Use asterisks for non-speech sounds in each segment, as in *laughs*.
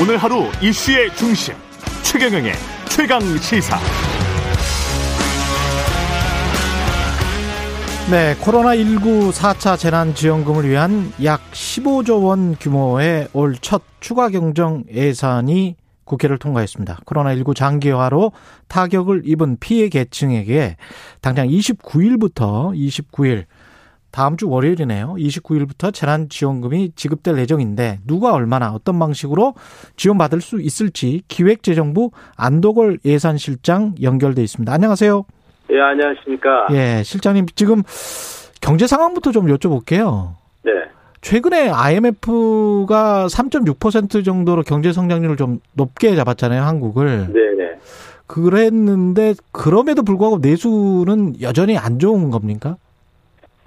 오늘 하루 이슈의 중심 최경영의 최강 시사. 네, 코로나19 4차 재난지원금을 위한 약 15조 원 규모의 올 첫 추가 경정 예산이 국회를 통과했습니다. 코로나19 장기화로 타격을 입은 피해 계층에게 당장 29일부터 29일 다음 주 월요일이네요. 29일부터 재난지원금이 지급될 예정인데 누가 얼마나 어떤 방식으로 지원받을 수 있을지 기획재정부 안도걸 예산실장 연결돼 있습니다. 안녕하세요. 예, 안녕하십니까. 예, 실장님 지금 경제 상황부터 좀 여쭤볼게요. 네. 최근에 IMF가 3.6% 정도로 경제 성장률을 좀 높게 잡았잖아요, 한국을. 네네. 그랬는데 그럼에도 불구하고 내수는 여전히 안 좋은 겁니까?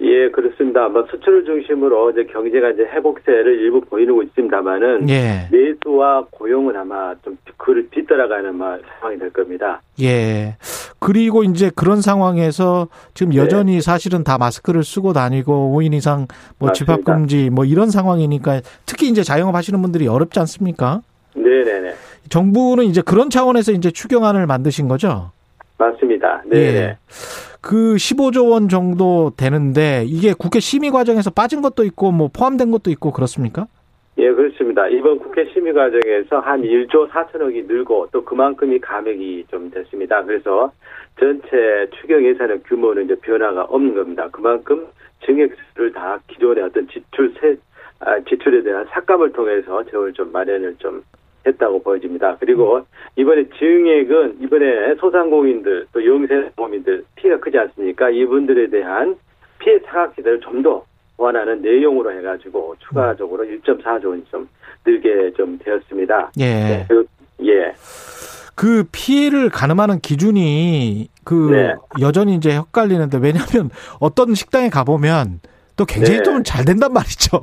예, 그렇습니다. 아마 수출을 중심으로 이제 경제가 이제 회복세를 일부 보이고 있습니다만은 예. 내수와 고용은 아마 좀 그를 뒤따라가는 막 상황이 될 겁니다. 예. 그리고 이제 그런 상황에서 지금 네. 여전히 사실은 다 마스크를 쓰고 다니고 5인 이상 뭐. 집합 금지 뭐 이런 상황이니까 특히 이제 자영업 하시는 분들이 어렵지 않습니까? 네 네 네. 정부는 이제 그런 차원에서 이제 추경안을 만드신 거죠? 맞습니다. 네네. 예. 그 15조 원 정도 되는데 이게 국회 심의 과정에서 빠진 것도 있고 뭐 포함된 것도 있고 그렇습니까? 예, 그렇습니다. 이번 국회 심의 과정에서 한 1조 4천억이 늘고 또 그만큼이 감액이 좀 됐습니다. 그래서 전체 추경 예산의 규모는 이제 변화가 없는 겁니다. 그만큼 증액수를 다 기존의 어떤 지출 세, 아, 지출에 대한 삭감을 통해서 재원을 좀 마련을 좀 했다고 보여집니다. 그리고 이번에 증액은 이번에 소상공인들 또 영세공인들 피해가 크지 않습니까? 이분들에 대한 피해 사각지대를 좀 더 보완하는 내용으로 해가지고 추가적으로 1.4조 원이 좀 늘게 좀 되었습니다. 예. 네, 그리고 예, 그 피해를 가늠하는 기준이 그 네. 여전히 이제 헷갈리는데 왜냐하면 어떤 식당에 가보면 또 굉장히 네. 좀잘 된단 말이죠.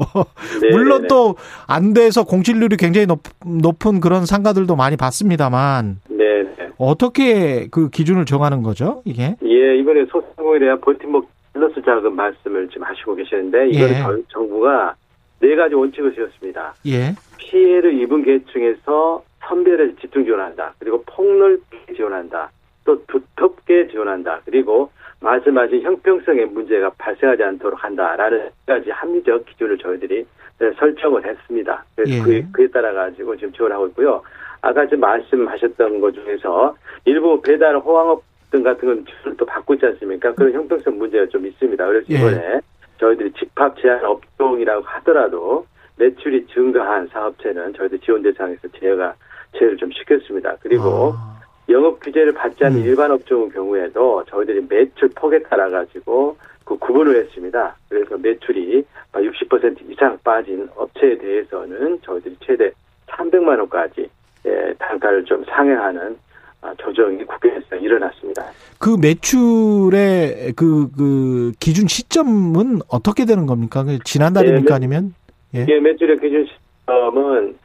네, *laughs* 물론 네, 또안 돼서 공실률이 굉장히 높, 높은 그런 상가들도 많이 봤습니다만 네, 네. 어떻게 그 기준을 정하는 거죠? 이게? 예, 이번에 소상공인에 대한 버팀목 플러스 자금 말씀을 지금 하시고 계시는데 이거는 예. 정- 정부가 네 가지 원칙을 세웠습니다. 예. 피해를 입은 계층에서 선별해서 집중 지원한다. 그리고 폭넓게 지원한다. 또 두텁게 지원한다. 그리고 말씀하신 형평성의 문제가 발생하지 않도록 한다라는 네 가지 합리적 기준을 저희들이 네, 설정을 했습니다. 그래서 예. 그에, 그에 따라 가지고 지금 지원하고 있고요. 아까 지금 말씀하셨던 것 중에서 일부 배달 호황업 등 같은 건 지원을 또 받고 있지 않습니까? 그런 형평성 문제가 좀 있습니다. 그래서 예. 이번에 저희들이 집합 제한 업종이라고 하더라도 매출이 증가한 사업체는 저희들 지원 대상에서 제외가 제외를 좀 시켰습니다. 그리고 아, 영업 규제를 받지 않는 음. 일반 업종 경우에도 저희들이 매출 폭에 따라 가지고 그 구분을 했습니다. 그래서 매출이 60% 이상 빠진 업체에 대해서는 저희들이 최대 300만 원까지 예, 단가를 좀 상회하는 아, 조정이 국회에서 일어났습니다. 그 매출의 그, 그 기준 시점은 어떻게 되는 겁니까? 그 지난달입니까? 예, 매- 아니면? 예. 예, 매출의 기준 시점은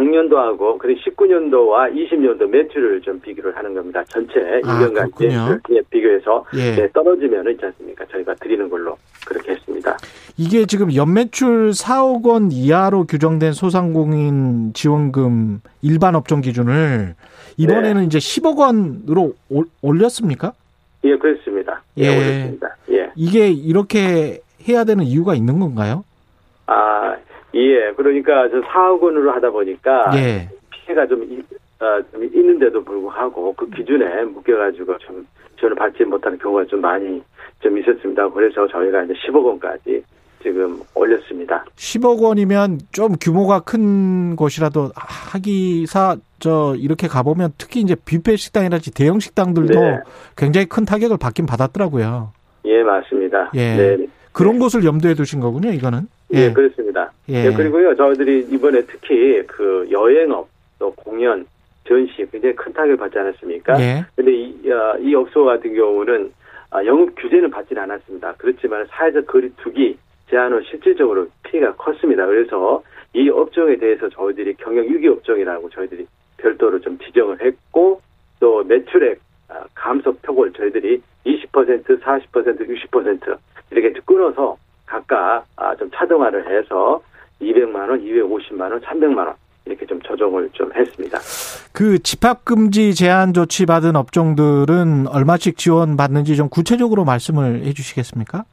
작년도 하고 그리고 19년도와 20년도 매출을 좀 비교를 하는 겁니다. 전체 아, 2년간 그렇군요. 매출 예, 비교해서 예. 네, 떨어지면 있지 않습니까? 저희가 드리는 걸로 그렇게 했습니다. 이게 지금 연매출 4억 원 이하로 규정된 소상공인 지원금 일반 업종 기준을 이번에는 네. 이제 10억 원으로 올- 올렸습니까? 예, 그렇습니다. 예, 예. 그렇습니다. 예. 이게 이렇게 해야 되는 이유가 있는 건가요? 아, 예. 그러니까 저 4억 원으로 하다 보니까 예. 피해가 좀, 이- 어, 좀 있는데도 불구하고 그 기준에 묶여가지고 좀 지원을 받지 못하는 경우가 좀 많이 좀 있었습니다. 그래서 저희가 이제 10억 원까지 지금 올렸습니다. 10억 원이면 좀 규모가 큰 곳이라도 하기사 저 이렇게 가보면 특히 이제 뷔페 식당이라든지 대형 식당들도 네. 굉장히 큰 타격을 받긴 받았더라고요. 예, 맞습니다. 예. 네. 그런 곳을 염두에 두신 거군요, 이거는. 예, 그렇습니다. 예. 예, 그리고요, 저희들이 이번에 특히 그 여행업, 또 공연, 전시 굉장히 큰 타격을 받지 않았습니까? 예. 근데 이, 어, 이 업소 같은 경우는 아, 영업 규제는 받지는 않았습니다. 그렇지만 사회적 거리 두기 제한 후 실질적으로 피해가 컸습니다. 그래서 이 업종에 대해서 저희들이 경영 유기 업종이라고 저희들이 별도로 좀 지정을 했고 또 매출액 아, 감소 폭을 저희들이 20%, 40%, 60% 이렇게 끊어서 각각 아, 좀 차등화를 해서 200만 원, 250만 원, 300만 원 이렇게 좀 조정을 좀 했습니다. 그 집합 금지 제한 조치 받은 업종들은 얼마씩 지원 받는지 좀 구체적으로 말씀을 해 주시겠습니까?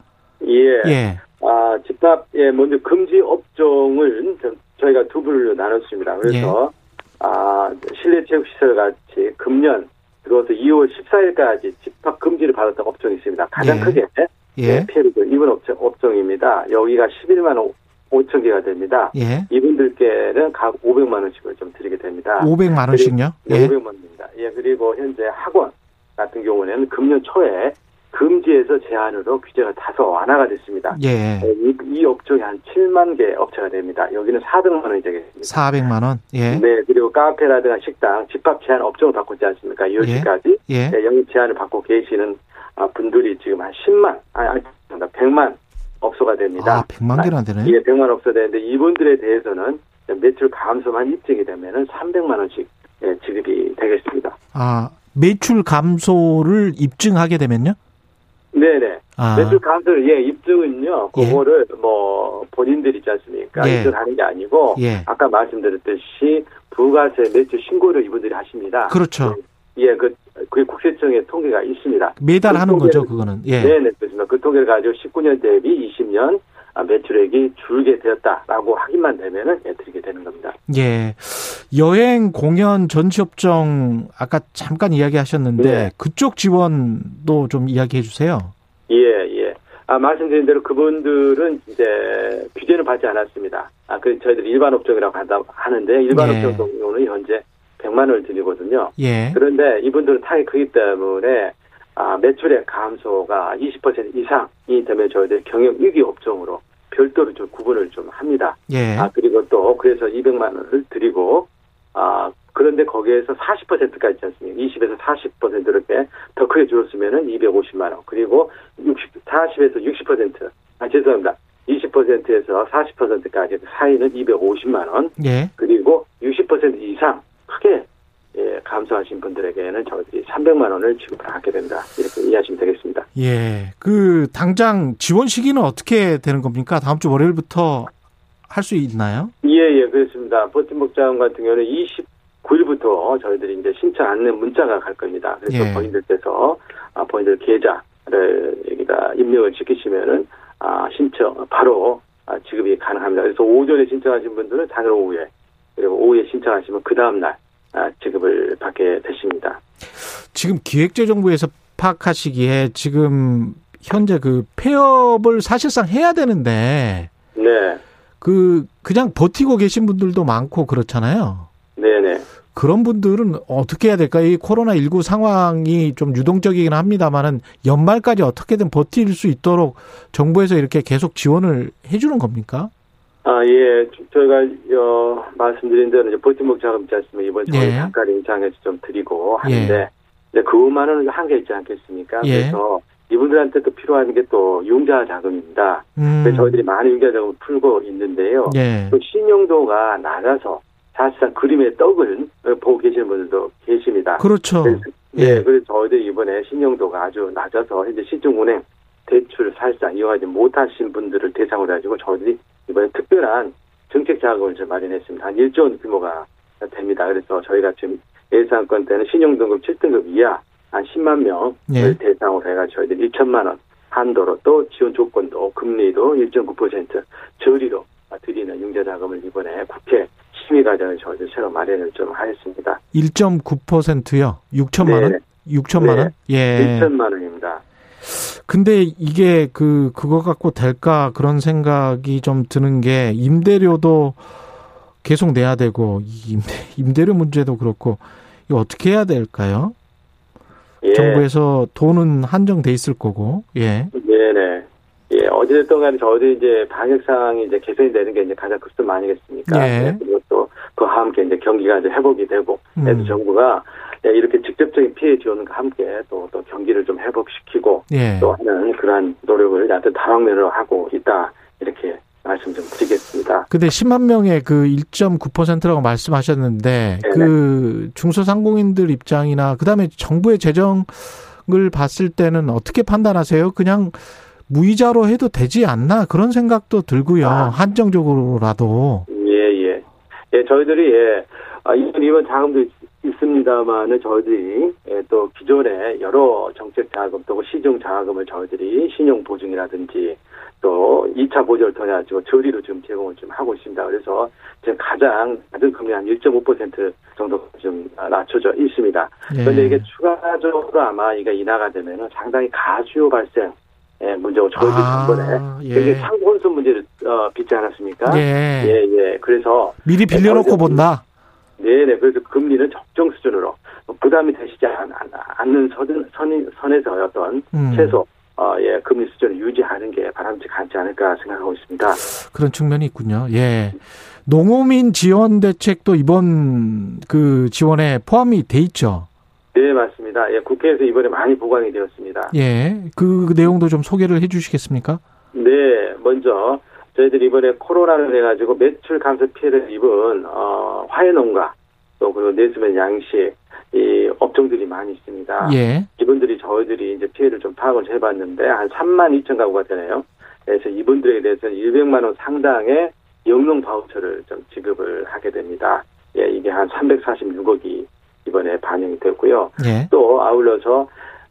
예. 예. 아, 집합, 예, 먼저 금지 업종을 좀 저희가 두 부로 나눴습니다. 그래서, 아, 실내 체육시설 같이 금년, 또 2월 14일까지 집합 금지를 받았던 업종이 있습니다. 가장 예. 크게 예. 피해를 입은 업종, 업종입니다. 여기가 11만 5천 개가 됩니다. 예. 이분들께는 각 500만 원씩을 좀 드리게 됩니다. 500만 원씩요? 네, 예. 500만 원입니다. 예, 그리고 현재 학원 같은 경우는 금년 초에 금지에서 제한으로 규제가 다소 완화가 됐습니다. 예. 예, 이, 이 업종이 한 7만 개 업체가 됩니다. 여기는 400만 원이 되겠습니다. 400만 원. 예. 네, 그리고 카페라든가 식당 집합 제한 업종을 있지 않습니까? 2월까지 예. 네, 영업 제한을 받고 계시는 아, 분들이 지금 한 10만, 아니, 아니, 100만 업소가 됩니다. 아, 100만 개나 되네. 예, 100만 업소 되는데 이분들에 대해서는 매출 감소만 입증이 되면은 300만 원씩 예, 지급이 되겠습니다. 아, 매출 감소를 입증하게 되면요? 네네. 아. 매출 감소를 예 입증은요. 예. 그거를 뭐 본인들이 있지 않습니까? 예. 입증하는 게 아니고 예. 아까 말씀드렸듯이 부가세 매출 신고를 이분들이 하십니다. 그렇죠. 예, 그, 그 국세청에 통계가 있습니다. 매달 그 하는 거죠, 통계를- 그거는. 예. 네네, 그렇습니다. 그 통계를 가지고 19년 대비 20년 아, 매출액이 줄게 되었다라고 확인만 되면은 예, 드리게 되는 겁니다. 예. 여행, 공연, 전시업종 아까 잠깐 이야기하셨는데 네. 그쪽 지원도 좀 이야기해 주세요. 예, 예. 아, 말씀드린 대로 그분들은 이제 규제는 받지 않았습니다. 아, 그 저희들 일반 업종이라고 한다, 하는데 일반 예. 업종 경우는 현재 100만 원을 드리거든요. 예. 그런데 이분들은 타격이 크기 때문에 아, 매출의 감소가 20% 이상이 되면 저희들 경영 위기 업종으로 별도로 좀 구분을 좀 합니다. 예. 아, 그리고 또 그래서 200만 원을 드리고 아, 그런데 거기에서 40%가 있지 않습니까? 20에서 40% 이렇게 더 크게 줄었으면은 250만 원. 그리고 60, 40에서 60%. 아, 죄송합니다. 20%에서 40%까지 그 사이는 250만 원. 예. 그리고 60% 이상 크게 예, 감소하신 분들에게는 저희들이 300만 원을 지급을 하게 된다. 이렇게 이해하시면 되겠습니다. 예. 그 당장 지원 시기는 어떻게 되는 겁니까? 다음 주 월요일부터 할 수 있나요? 예, 예, 그렇습니다. 버팀목 자원 같은 경우는 29일부터 저희들이 이제 신청 안내 문자가 갈 겁니다. 그래서 예. 본인들께서 아, 본인들 계좌를 여기다 입력을 시키시면은 아, 신청 바로 아, 지급이 가능합니다. 그래서 오전에 신청하신 분들은 당일 오후에 그리고 오후에 신청하시면 그 다음 날 아, 지급을 받게 되십니다. 지금 기획재정부에서 파악하시기에 지금 현재 그 폐업을 사실상 해야 되는데 네, 그 그냥 버티고 계신 분들도 많고 그렇잖아요. 네, 네. 그런 분들은 어떻게 해야 될까요? 이 코로나 19 상황이 좀 유동적이긴 합니다만은 연말까지 어떻게든 버틸 수 있도록 정부에서 이렇게 계속 지원을 해주는 겁니까? 아, 예. 저희가, 어, 말씀드린 대로 이제 자금 있지 않습니까? 이번 저희 예. 단가 인상해서 좀 드리고 하는데, 예. 이제 그것만은 한계 있지 않겠습니까? 예. 그래서 이분들한테 또 필요한 게 또 융자 자금입니다. 음. 그래서 저희들이 많은 융자 자금을 풀고 있는데요. 예. 또 신용도가 낮아서 사실상 그림의 떡을 보고 계시는 분들도 계십니다. 그렇죠. 그래서, 예. 네, 그래서 저희들이 이번에 신용도가 아주 낮아서 현재 시중은행 대출 사실상 이용하지 못하신 분들을 대상으로 해가지고 저희들이 이번에 특별한 정책 자금을 좀 마련했습니다. 한 1조 원 규모가 됩니다. 그래서 저희가 지금 예산권 때는 신용등급 7등급 이하 한 10만 명을 예. 대상으로 해가지고 저희들이 1천만 원 한도로 또 지원 조건도 금리도 1.9% 저리로 드리는 융자 자금을 이번에 국회 심의 과정을 저희들 새로 마련을 좀 하였습니다. 1.9%요. 6천만 원? 네. 6천만 원? 예. 1천만 원입니다. 근데 이게 그 그거 갖고 될까 그런 생각이 좀 드는 게 임대료도 계속 내야 되고 이 임대, *laughs* 임대료 문제도 그렇고 이거 어떻게 해야 될까요? 예. 정부에서 돈은 한정돼 있을 거고 예 네네. 예, 어찌됐든 간에 저희도 이제 방역 상황이 이제 개선이 되는 게 이제 가장 급선 아니겠습니까? 예. 네, 그리고 또 그와 함께 이제 경기가 이제 회복이 되고, 음. 정부가 예, 이렇게 직접적인 피해 지원과 함께 또, 또 경기를 좀 회복시키고 예. 또 하는 그러한 노력을 하여튼 다방면으로 하고 있다. 이렇게 말씀 좀 드리겠습니다. 근데 10만 명의 그 1.9%라고 말씀하셨는데 네네. 그 중소상공인들 입장이나 그다음에 정부의 재정을 봤을 때는 어떻게 판단하세요? 그냥 무이자로 해도 되지 않나 그런 생각도 들고요. 아. 한정적으로라도. 예, 예. 예, 저희들이 예, 아, 이번 이번 자금도 있, 있습니다만은 저희들이 예, 또 기존의 여러 정책 자금 또 시중 자금을 저희들이 신용 보증이라든지 또 2차 보조를 통해 가지고 저리로 지금 제공을 좀 하고 있습니다. 그래서 지금 가장 낮은 금리 한 1.5% 정도 좀 낮춰져 있습니다. 예. 그런데 이게 추가적으로 아마 이게 인하가 되면은 상당히 가수요 발생 예, 문제고 저희도 아, 전번에 예. 굉장히 상권수 문제를 어, 빚지 않았습니까? 예. 예, 예. 그래서 미리 빌려놓고 저희도 본다. 네네. 그래서 금리는 적정 수준으로 부담이 되시지 않, 않는 선, 선, 선에서 어떤 음. 최소 어, 예, 금리 수준을 유지하는 게 바람직하지 않을까 생각하고 있습니다. 그런 측면이 있군요. 예. 농어민 지원 대책도 이번 그 지원에 포함이 돼 있죠. 네, 맞습니다. 예, 국회에서 이번에 많이 보강이 되었습니다. 예. 그, 그 내용도 좀 소개를 해 주시겠습니까? 네, 먼저 저희들이 이번에 코로나를 해가지고 매출 감소 피해를 입은 어, 화훼농가 또 그리고 내수면 양식 이 업종들이 많이 있습니다. 예. 이분들이 저희들이 이제 피해를 좀 파악을 해봤는데 한 3만 2천 가구가 되네요. 그래서 이분들에 대해서는 200만 원 상당의 영농 바우처를 좀 지급을 하게 됩니다. 예, 이게 한 346억이 이번에 반영이 됐고요. 예. 또 아울러서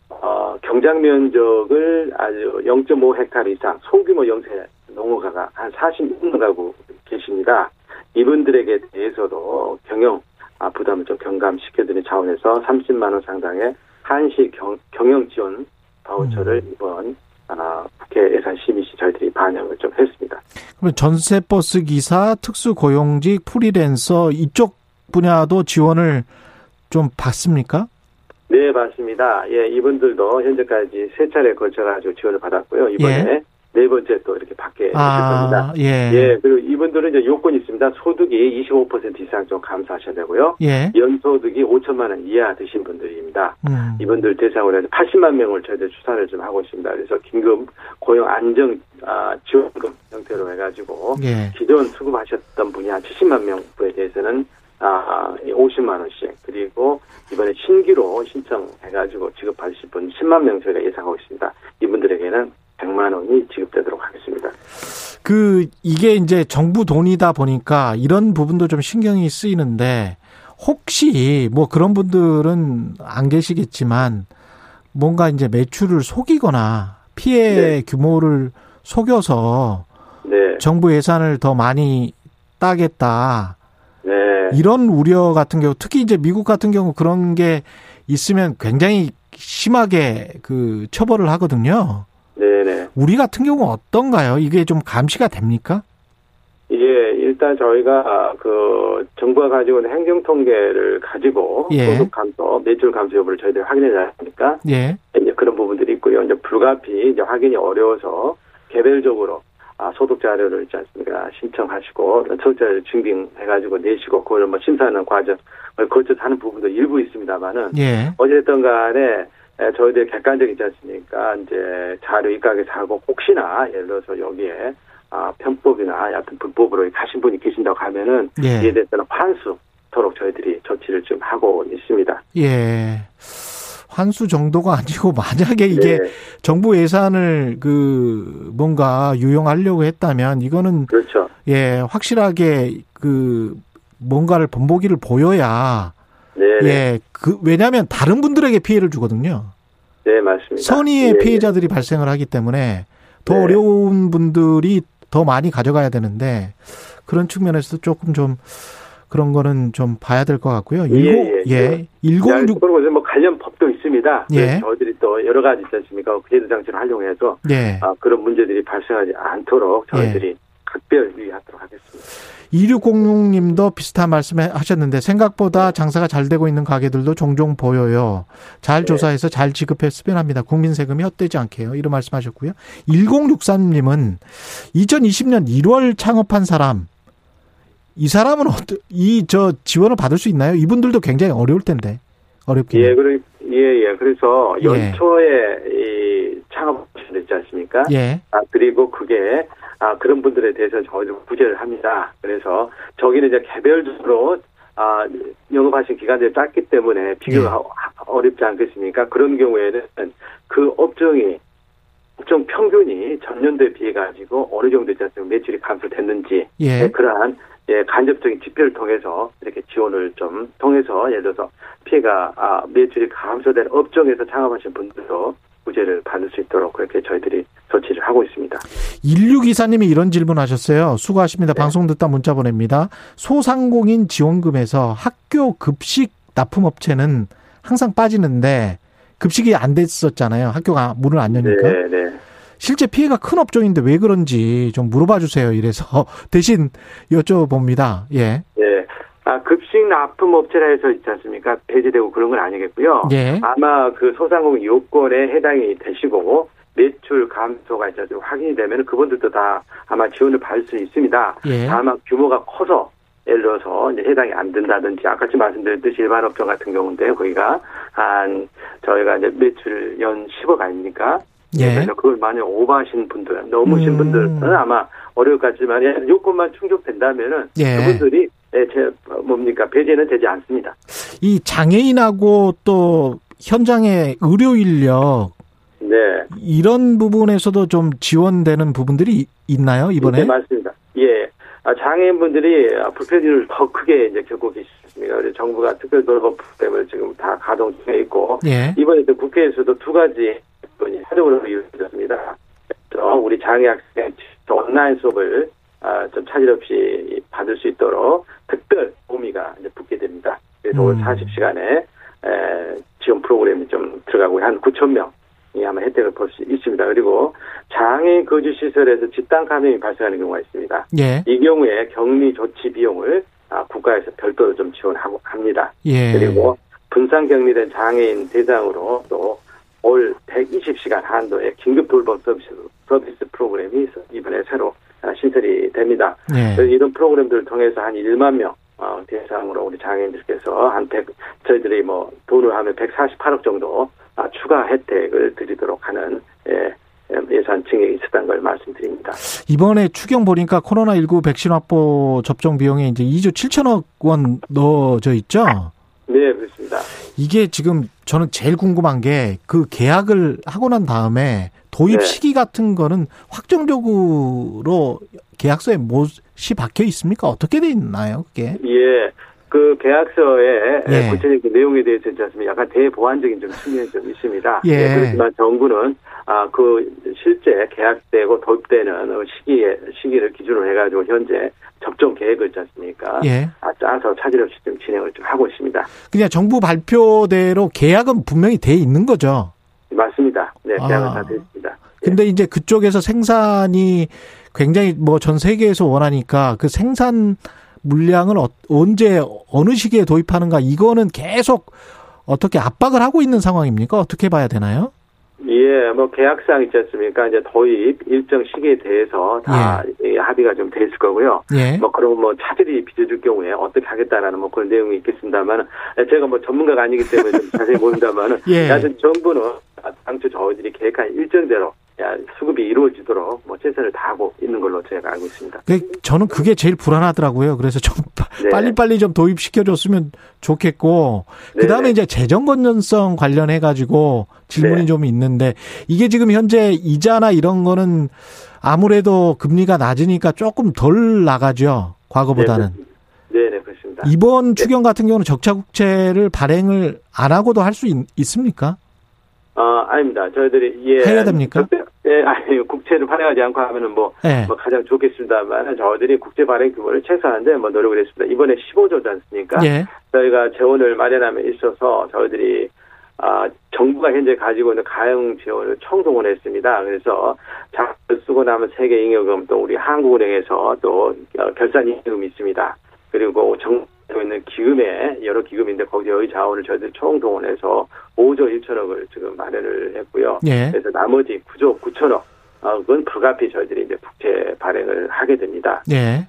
어, 경장 면적을 아주 0.5 헥타르 이상 소규모 영세 농어가가 한 46만 가구 계십니다. 이분들에게 대해서도 경영 아, 부담을 좀 경감시켜드리는 차원에서 30만 원 상당의 한시 경, 경영 지원 바우처를 이번 아, 국회 예산 심의 시 저희들이 반영을 좀 했습니다. 그러면 전세 버스 기사, 특수 고용직, 프리랜서 이쪽 분야도 지원을 좀 받습니까? 네, 맞습니다. 예, 이분들도 현재까지 세 차례 걸쳐 가지고 지원을 받았고요. 이번에 네 번째 또 이렇게 받게 되실 겁니다. 아, 예. 예, 그리고 이분들은 이제 요건이 있습니다. 소득이 25% 이상 좀 감소하셔야 되고요. 예. 연소득이 5천만 원 이하 되신 분들입니다. 음. 이분들 대상으로 해서 80만 명을 저희들 추산을 좀 하고 있습니다. 그래서 긴급 고용 안정 아, 지원금 형태로 해가지고 예. 기존 수급하셨던 분이 한 70만 명에 대해서는 아, 50만 원씩 그리고 이번에 신규로 신청해가지고 지급받으실 분 10만 명 저희가 예상하고 있습니다. 이분들에게는 100만 원이 지급되도록 하겠습니다. 그 이게 이제 정부 돈이다 보니까 이런 부분도 좀 신경이 쓰이는데 혹시 뭐 그런 분들은 안 계시겠지만 뭔가 이제 매출을 속이거나 피해 네. 규모를 속여서 네, 정부 예산을 더 많이 따겠다. 네, 이런 우려 같은 경우 특히 이제 미국 같은 경우 그런 게 있으면 굉장히 심하게 그 처벌을 하거든요. 네, 네. 우리 같은 경우 어떤가요? 이게 좀 감시가 됩니까? 이게 일단 저희가 그 정부가 가지고 있는 행정 통계를 가지고 예. 소득 감소, 매출 감소 여부를 저희들이 확인해 야 하니까 예. 이제 그런 부분들이 있고요. 이제 불가피 이제 확인이 어려워서 개별적으로 아, 소득 자료를 있지 않습니까? 신청하시고 소득 자료를 증빙해가지고 내시고 그걸 뭐 심사하는 과정을 거쳐서 하는 부분도 일부 있습니다만은 예. 어쨌든 간에 에, 저희들 객관적이지 않습니까? 이제 자료 입각에서 하고 혹시나 예를 들어서 여기에 아, 편법이나 얕은 불법으로 가신 분이 계신다고 하면은 예. 이에 대해서는 환수토록 저희들이 조치를 좀 하고 있습니다. 예. 환수 정도가 *laughs* 아니고 만약에 이게 네, 정부 예산을 그 뭔가 유용하려고 했다면 이거는 그렇죠. 예, 확실하게 그 뭔가를 본보기를 보여야 네, 네, 예, 그 왜냐하면 다른 분들에게 피해를 주거든요. 네, 맞습니다. 선의의 예, 예. 피해자들이 발생을 하기 때문에 더 네. 어려운 분들이 더 많이 가져가야 되는데 그런 측면에서 조금 좀 그런 거는 좀 봐야 될 것 같고요. 예, 일곱 예, 예, 예. 일공육 그리고 이제 뭐 관련 법도 있습니다. 예. 그래서 저희들이 또 여러 가지 있지 않습니까? 제도 장치를 활용해서 예. 아, 그런 문제들이 발생하지 않도록 저희들이 각별 유의하도록 하겠습니다. 2606님도 비슷한 말씀 하셨는데 생각보다 장사가 잘 되고 있는 가게들도 종종 보여요. 잘 네. 조사해서 잘 지급했으면 합니다. 국민 세금이 헛되지 않게요. 이런 말씀하셨고요. 1063님은 2020년 1월 창업한 사람 이 사람은 어떠, 이저 지원을 받을 수 있나요? 이분들도 굉장히 어려울 텐데 어렵긴. 예, 그리고 예, 예. 그래서 예. 연초에 이 창업 됐지 않습니까? 예. 아, 그리고 그게 아, 그런 분들에 대해서 저희도 구제를 합니다. 그래서 저기는 이제 개별적으로 아, 영업하신 기간들이 짧기 때문에 비교가 예. 어렵지 않겠습니까? 그런 경우에는 그 업종이 업종 평균이 전년도에 비해 가지고 어느 정도 있지 않습니까? 매출이 감소됐는지 예. 네, 그러한 예, 간접적인 지표를 통해서 이렇게 지원을 좀 통해서 예를 들어서 피해가 아, 매출이 감소된 업종에서 창업하신 분들도 구제를 받을 수 있도록 그렇게 저희들이 조치를 하고 있습니다. 인류 기사님이 이런 질문하셨어요. 수고하십니다. 네. 방송 듣다 문자 보냅니다. 소상공인 지원금에서 학교 급식 납품업체는 항상 빠지는데 급식이 안 됐었잖아요. 학교가 문을 안 여니까. 네, 네. 실제 피해가 큰 업종인데 왜 그런지 좀 물어봐 주세요. 이래서 *laughs* 대신 여쭤봅니다. 예. 예. 아, 급식 납품 업체라 해서 있지 않습니까? 배제되고 그런 건 아니겠고요. 예. 아마 그 소상공인 요건에 해당이 되시고 매출 감소가 이제 좀 확인이 되면 그분들도 다 아마 지원을 받을 수 있습니다. 예. 다만 규모가 커서 예를 들어서 이제 해당이 안 된다든지 아까 좀 말씀드렸듯이 일반 업종 같은 경우인데 거기가 한 저희가 이제 매출 연 10억 아닙니까? 예. 그래서 그걸 만약 오버하신 분들, 넘으신 음. 분들은 아마 어려울 것 같지만 예, 요건만 충족된다면은 예. 그분들이 예, 제 뭡니까 배제는 되지 않습니다. 이 장애인하고 또 현장의 의료 인력 네. 이런 부분에서도 좀 지원되는 부분들이 이- 있나요 이번에? 네, 맞습니다. 예. 아, 장애인분들이 아, 불편을 더 크게 이제 겪고 계십니다. 그래서 정부가 특별 돌봄 때문에 지금 다 가동 중에 있고 예. 이번에 또 국회에서도 두 가지 건이 하동으로 이루어졌습니다. 우리 장애 학생 온라인 수업을 아, 좀 차질 없이 받을 수 있도록 특별 도우미가 이제 붙게 됩니다. 그래서 오늘 음. 40시간에 에, 지원 프로그램이 좀 들어가고 한 9천 명이 아마 혜택을 볼 수 있습니다. 그리고 장애 거주 시설에서 집단 감염이 발생하는 경우가 있습니다. 예. 이 경우에 격리 조치 비용을 아, 국가에서 별도로 좀 지원하고 합니다. 예. 그리고 분산 격리된 장애인 대상으로 또 올 120시간 한도의 긴급 돌봄 서비스, 서비스 프로그램이 이번에 새로 아, 신설이 됩니다. 예. 그래서 이런 프로그램들을 통해서 한 1만 명 어, 대상으로 우리 장애인들께서 한 100, 저희들이 뭐 돈을 하면 148억 정도 아, 추가 혜택을 드리도록 하는 예, 예산 증액이 있었다는 걸 말씀드립니다. 이번에 추경 보니까 코로나19 백신 확보 접종 비용에 이제 2조 7천억 원 넣어져 있죠. 네, 그렇습니다. 이게 지금 저는 제일 궁금한 게 그 계약을 하고 난 다음에 도입 네. 시기 같은 거는 확정적으로 계약서에 못이 박혀 있습니까? 어떻게 돼 있나요, 그게? 예. 그 계약서에 예. 구체적인 내용에 대해서 있지 않습니까? 약간 대보완적인 좀 측면이 좀 있습니다. 예. 그렇지만 정부는 아 그 실제 계약되고 도입되는 시기에 시기를 기준으로 해가지고 현재 접종 계획을 있지 않습니까? 예. 아, 짜서 차질 없이 좀 진행을 좀 하고 있습니다. 그냥 정부 발표대로 계약은 분명히 돼 있는 거죠. 맞습니다. 네, 계약은 아. 다 됐습니다. 근데 이제 그쪽에서 생산이 굉장히 뭐 전 세계에서 원하니까 그 생산 물량을 어- 언제 어느 시기에 도입하는가 이거는 계속 어떻게 압박을 하고 있는 상황입니까? 어떻게 봐야 되나요? 예, 뭐 계약상 있지 않습니까? 이제 도입 일정 시기에 대해서 다 예, 합의가 좀 돼 있을 거고요. 예. 뭐 그럼 뭐 차질이 빚어질 경우에 어떻게 하겠다라는 뭐 그런 내용이 있겠습니다만 제가 뭐 전문가가 아니기 때문에 좀 자세히 모른다만은 *laughs* 예. 하여튼 정부는 당초 저희들이 계획한 일정대로 야, 수급이 이루어지도록 뭐 최선을 다하고 있는 걸로 제가 알고 있습니다. 그 저는 그게 제일 불안하더라고요. 그래서 좀 빠- 네. 빨리빨리 좀 도입시켜줬으면 좋겠고, 그 다음에 네네. 이제 재정 건전성 관련해 가지고 질문이 네. 좀 있는데, 이게 지금 현재 이자나 이런 거는 아무래도 금리가 낮으니까 조금 덜 나가죠. 과거보다는. 네, 네, 그렇습니다. 이번 추경 같은 경우는 적자 국채를 발행을 안 하고도 할 수 있습니까? 아, 아닙니다. 저희들이 예. 해야 됩니까? 예, 아니 국채를 발행하지 않고 하면은 뭐 네. 뭐 가장 좋겠습니다만 저희들이 국제 발행 규모를 최소화하는데 뭐 노력을 했습니다. 이번에 15조지 않습니까? 예. 저희가 재원을 마련함에 있어서 저희들이 아, 정부가 현재 가지고 있는 가용 지원을 총동원했습니다. 그래서 자금을 쓰고 나면 세계 잉여금 또 우리 한국은행에서 또 어, 결산 잉여금이 있습니다. 그리고 정부 가 가지고 있는 기금에 여러 기금인데 거기에 자원을 저희들이 총 동원해서 5조 1천억을 지금 마련을 했고요. 예. 그래서 나머지 9조 9천억 어, 그건 불가피 저희들이 이제 국채 발행을 하게 됩니다. 예.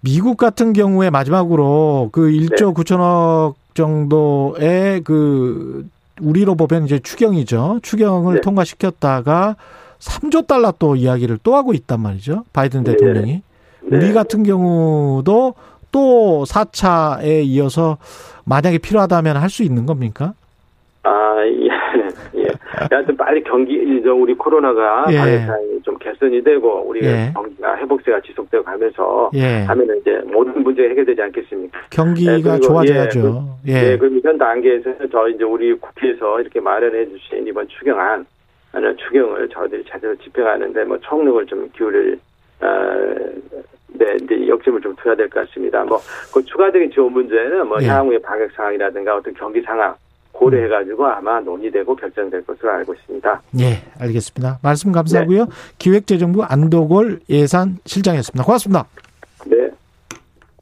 미국 같은 경우에 마지막으로 그 1조 9천억 정도의 그 우리로 보면 이제 추경이죠. 추경을 네. 통과시켰다가 3조 달러 또 이야기를 또 하고 있단 말이죠. 바이든 네. 대통령이. 우리 네. 같은 경우도 또 4차에 이어서 만약에 필요하다면 할 수 있는 겁니까? 아, 예, 예. 하여튼 빨리 경기, 저 우리 코로나가 예. 좀 개선이 되고, 우리가 예. 경기가 회복세가 지속되어 가면서 예. 하면은 이제 모든 문제가 해결되지 않겠습니까? 경기가 네, 좋아져야죠. 예. 네, 그럼 현 단계에서는 저 이제 우리 국회에서 이렇게 마련해 주신 이번 추경안 추경을 저희들이 제대로 집행하는데 뭐 총력을 좀 기울일 어, 네, 이제 역점을 좀 둬야 될 것 같습니다. 뭐, 그 추가적인 지원 문제는 뭐, 예. 향후의 방역 상황이라든가 어떤 경기 상황 고려해가지고 아마 논의되고 결정될 것으로 알고 있습니다. 예, 알겠습니다. 말씀 감사하고요. 기획재정부 안도골 예산실장이었습니다. 고맙습니다.